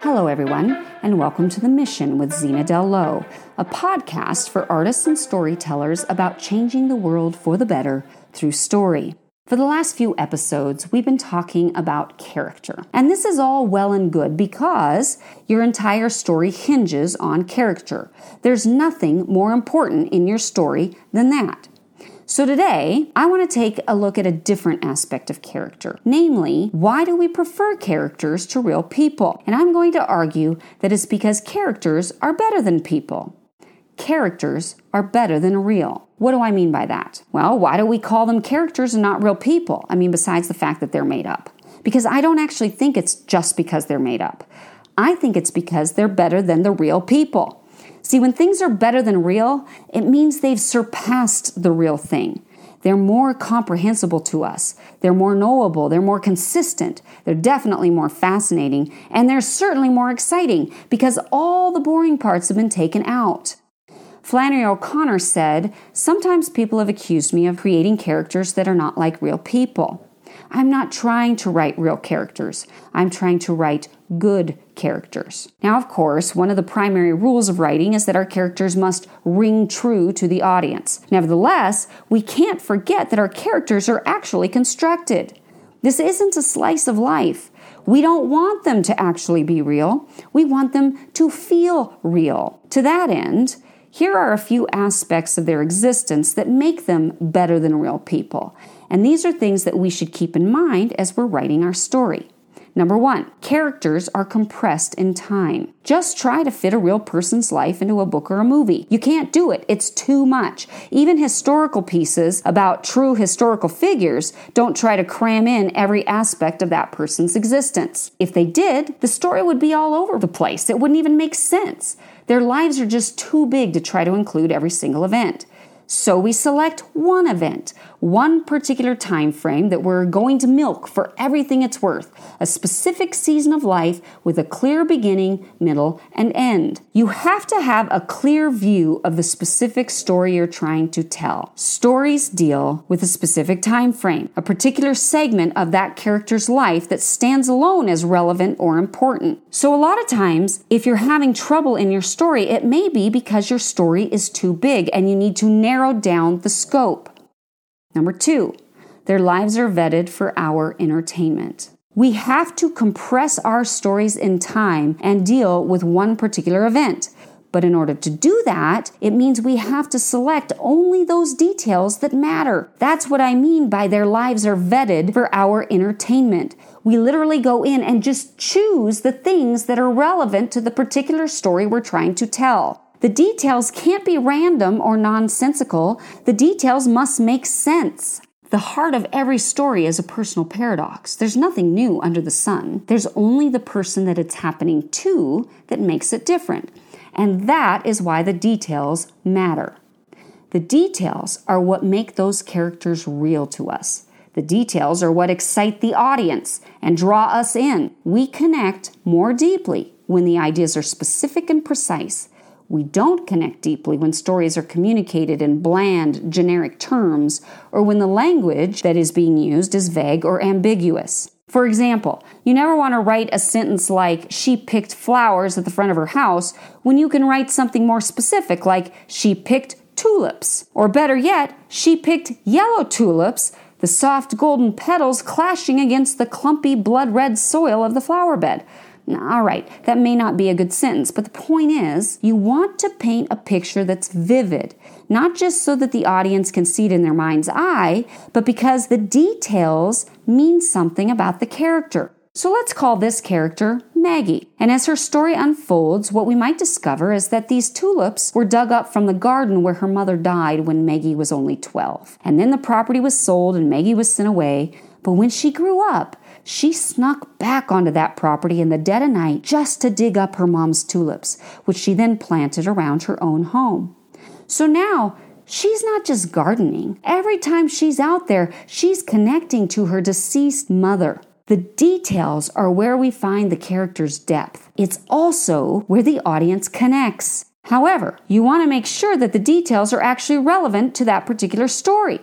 Hello, everyone, and welcome to The Mission with Zena Dell Lowe, a podcast for artists and storytellers about changing the world for the better through story. For the last few episodes, we've been talking about character. And this is all well and good because your entire story hinges on character. There's nothing more important in your story than that. So today, I want to take a look at a different aspect of character. Namely, why do we prefer characters to real people? And I'm going to argue that it's because characters are better than people. Characters are better than real. What do I mean by that? Well, why do we call them characters and not real people? I mean, besides the fact that they're made up. Because I don't actually think it's just because they're made up. I think it's because they're better than the real people. See, when things are better than real, it means they've surpassed the real thing. They're more comprehensible to us. They're more knowable. They're more consistent. They're definitely more fascinating. And they're certainly more exciting because all the boring parts have been taken out. Flannery O'Connor said, Sometimes people have accused me of creating characters that are not like real people. I'm not trying to write real characters. I'm trying to write good characters. Now, of course, one of the primary rules of writing is that our characters must ring true to the audience. Nevertheless, we can't forget that our characters are actually constructed. This isn't a slice of life. We don't want them to actually be real. We want them to feel real. To that end, here are a few aspects of their existence that make them better than real people. And these are things that we should keep in mind as we're writing our story. Number one, characters are compressed in time. Just try to fit a real person's life into a book or a movie. You can't do it, it's too much. Even historical pieces about true historical figures don't try to cram in every aspect of that person's existence. If they did, the story would be all over the place. It wouldn't even make sense. Their lives are just too big to try to include every single event. So we select one event, one particular time frame that we're going to milk for everything it's worth, a specific season of life with a clear beginning, middle, and end. You have to have a clear view of the specific story you're trying to tell. Stories deal with a specific time frame, a particular segment of that character's life that stands alone as relevant or important. So a lot of times, if you're having trouble in your story, it may be because your story is too big and you need to narrow narrow down the scope. Number two, their lives are vetted for our entertainment. We have to compress our stories in time and deal with one particular event. But in order to do that, it means we have to select only those details that matter. That's what I mean by their lives are vetted for our entertainment. We literally go in and just choose the things that are relevant to the particular story we're trying to tell. The details can't be random or nonsensical. The details must make sense. The heart of every story is a personal paradox. There's nothing new under the sun. There's only the person that it's happening to that makes it different. And that is why the details matter. The details are what make those characters real to us. The details are what excite the audience and draw us in. We connect more deeply when the ideas are specific and precise. We don't connect deeply when stories are communicated in bland, generic terms, or when the language that is being used is vague or ambiguous. For example, you never want to write a sentence like, she picked flowers at the front of her house, when you can write something more specific like, she picked tulips. Or better yet, she picked yellow tulips, the soft golden petals clashing against the clumpy blood red soil of the flower bed. All right, that may not be a good sentence, but the point is, you want to paint a picture that's vivid, not just so that the audience can see it in their mind's eye, but because the details mean something about the character. So let's call this character Maggie. And as her story unfolds, what we might discover is that these tulips were dug up from the garden where her mother died when Maggie was only 12. And then the property was sold and Maggie was sent away. But when she grew up, she snuck back onto that property in the dead of night just to dig up her mom's tulips, which she then planted around her own home. So now, she's not just gardening. Every time she's out there, she's connecting to her deceased mother. The details are where we find the character's depth. It's also where the audience connects. However, you want to make sure that the details are actually relevant to that particular story.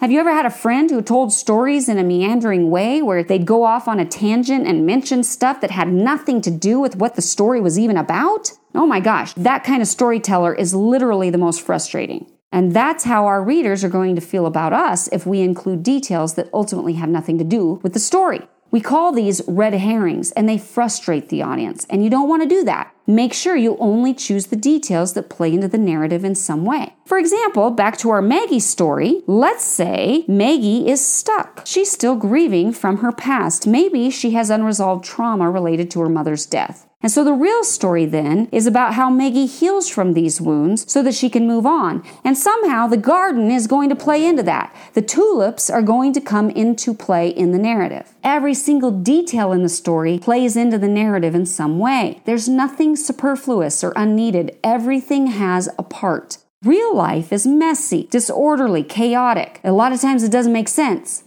Have you ever had a friend who told stories in a meandering way where they'd go off on a tangent and mention stuff that had nothing to do with what the story was even about? Oh my gosh, that kind of storyteller is literally the most frustrating. And that's how our readers are going to feel about us if we include details that ultimately have nothing to do with the story. We call these red herrings and they frustrate the audience, and you don't want to do that. Make sure you only choose the details that play into the narrative in some way. For example, back to our Maggie story, let's say Maggie is stuck. She's still grieving from her past. Maybe she has unresolved trauma related to her mother's death. And so the real story then is about how Maggie heals from these wounds so that she can move on. And somehow the garden is going to play into that. The tulips are going to come into play in the narrative. Every single detail in the story plays into the narrative in some way. There's nothing superfluous or unneeded. Everything has a part. Real life is messy, disorderly, chaotic. A lot of times it doesn't make sense.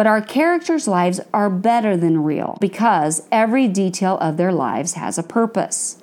But our characters' lives are better than real because every detail of their lives has a purpose.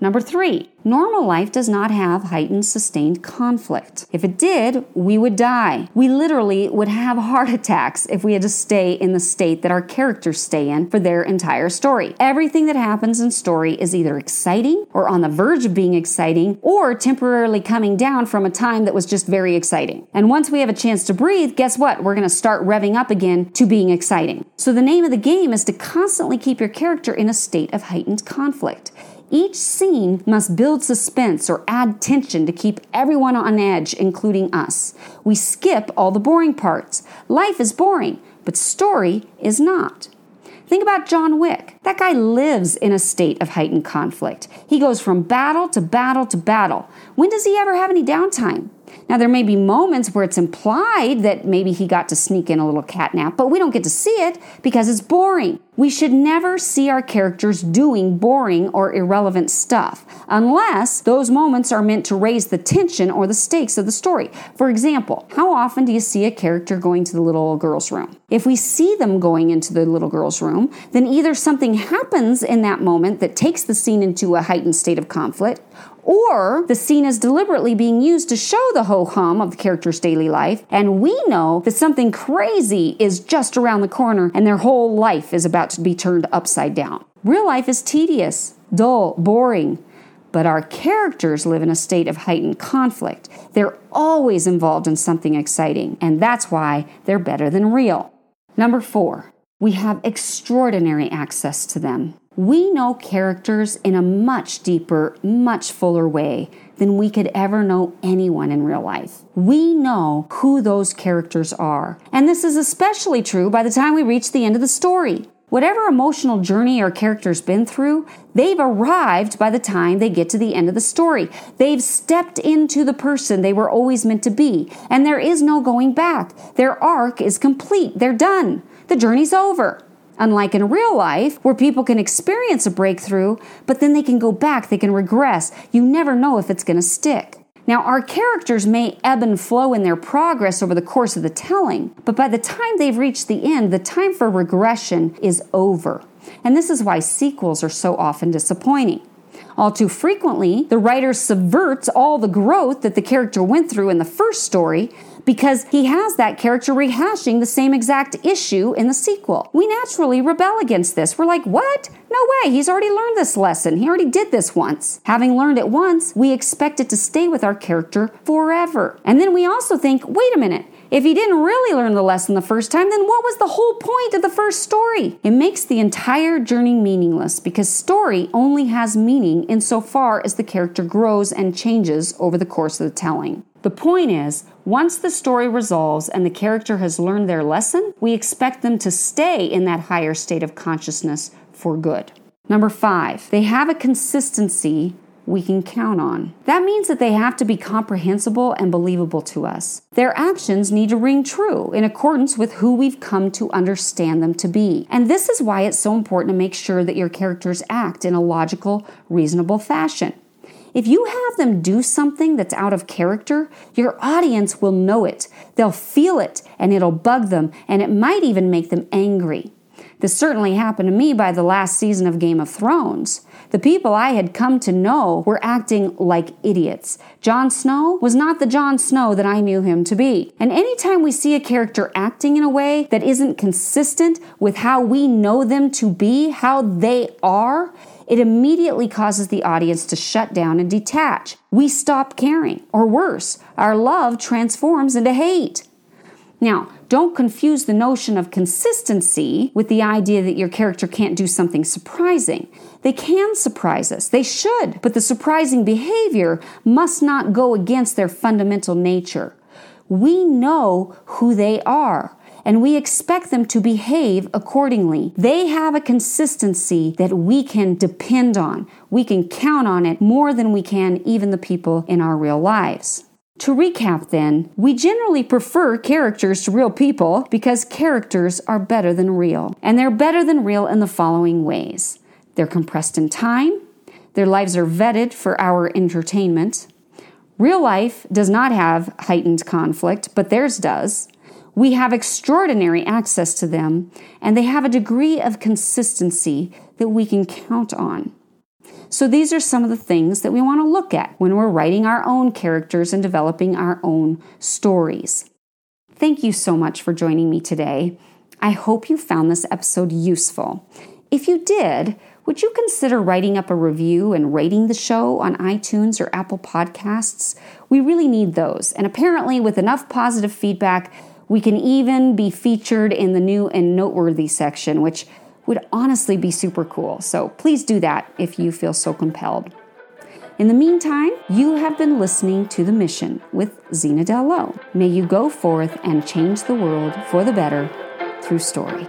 Number three, normal life does not have heightened sustained conflict. If it did, we would die. We literally would have heart attacks if we had to stay in the state that our characters stay in for their entire story. Everything that happens in story is either exciting or on the verge of being exciting or temporarily coming down from a time that was just very exciting. And once we have a chance to breathe, guess what? We're going to start revving up again to being exciting. So the name of the game is to constantly keep your character in a state of heightened conflict. Each scene must build suspense or add tension to keep everyone on edge, including us. We skip all the boring parts. Life is boring, but story is not. Think about John Wick. That guy lives in a state of heightened conflict. He goes from battle to battle to battle. When does he ever have any downtime? Now, there may be moments where it's implied that maybe he got to sneak in a little catnap, but we don't get to see it because it's boring. We should never see our characters doing boring or irrelevant stuff unless those moments are meant to raise the tension or the stakes of the story. For example, how often do you see a character going to the little girl's room? If we see them going into the little girl's room, then either something happens in that moment that takes the scene into a heightened state of conflict, or the scene is deliberately being used to show the ho hum of the character's daily life, and we know that something crazy is just around the corner and their whole life is about to be turned upside down. Real life is tedious, dull, boring, but our characters live in a state of heightened conflict. They're always involved in something exciting, and that's why they're better than real. Number four, we have extraordinary access to them. We know characters in a much deeper, much fuller way than we could ever know anyone in real life. We know who those characters are. And this is especially true by the time we reach the end of the story. Whatever emotional journey our character's been through, they've arrived by the time they get to the end of the story. They've stepped into the person they were always meant to be, and there is no going back. Their arc is complete. They're done. The journey's over. Unlike in real life, where people can experience a breakthrough, but then they can go back, they can regress. You never know if it's going to stick. Now, our characters may ebb and flow in their progress over the course of the telling, but by the time they've reached the end, the time for regression is over. And this is why sequels are so often disappointing. All too frequently, the writer subverts all the growth that the character went through in the first story because he has that character rehashing the same exact issue in the sequel. We naturally rebel against this. We're like, what? No way, he's already learned this lesson. He already did this once. Having learned it once, we expect it to stay with our character forever. And then we also think, wait a minute, if he didn't really learn the lesson the first time, then what was the whole point of the first story? It makes the entire journey meaningless because story only has meaning insofar as the character grows and changes over the course of the telling. The point is, once the story resolves and the character has learned their lesson, we expect them to stay in that higher state of consciousness for good. Number five, they have a consistency we can count on. That means that they have to be comprehensible and believable to us. Their actions need to ring true in accordance with who we've come to understand them to be. And this is why it's so important to make sure that your characters act in a logical, reasonable fashion. If you have them do something that's out of character, your audience will know it. They'll feel it and it'll bug them and it might even make them angry. This certainly happened to me by the last season of Game of Thrones. The people I had come to know were acting like idiots. Jon Snow was not the Jon Snow that I knew him to be. And anytime we see a character acting in a way that isn't consistent with how we know them to be, how they are, it immediately causes the audience to shut down and detach. We stop caring, or worse, our love transforms into hate. Now, don't confuse the notion of consistency with the idea that your character can't do something surprising. They can surprise us, they should, but the surprising behavior must not go against their fundamental nature. We know who they are and we expect them to behave accordingly. They have a consistency that we can depend on. We can count on it more than we can even the people in our real lives. To recap, then, we generally prefer characters to real people because characters are better than real. And they're better than real in the following ways they're compressed in time, their lives are vetted for our entertainment. Real life does not have heightened conflict, but theirs does. We have extraordinary access to them, and they have a degree of consistency that we can count on. So, these are some of the things that we want to look at when we're writing our own characters and developing our own stories. Thank you so much for joining me today. I hope you found this episode useful. If you did, would you consider writing up a review and rating the show on iTunes or Apple Podcasts? We really need those. And apparently, with enough positive feedback, we can even be featured in the new and noteworthy section, which would honestly be super cool. So please do that if you feel so compelled. In the meantime, you have been listening to The Mission with Zena Dell. May you go forth and change the world for the better through story.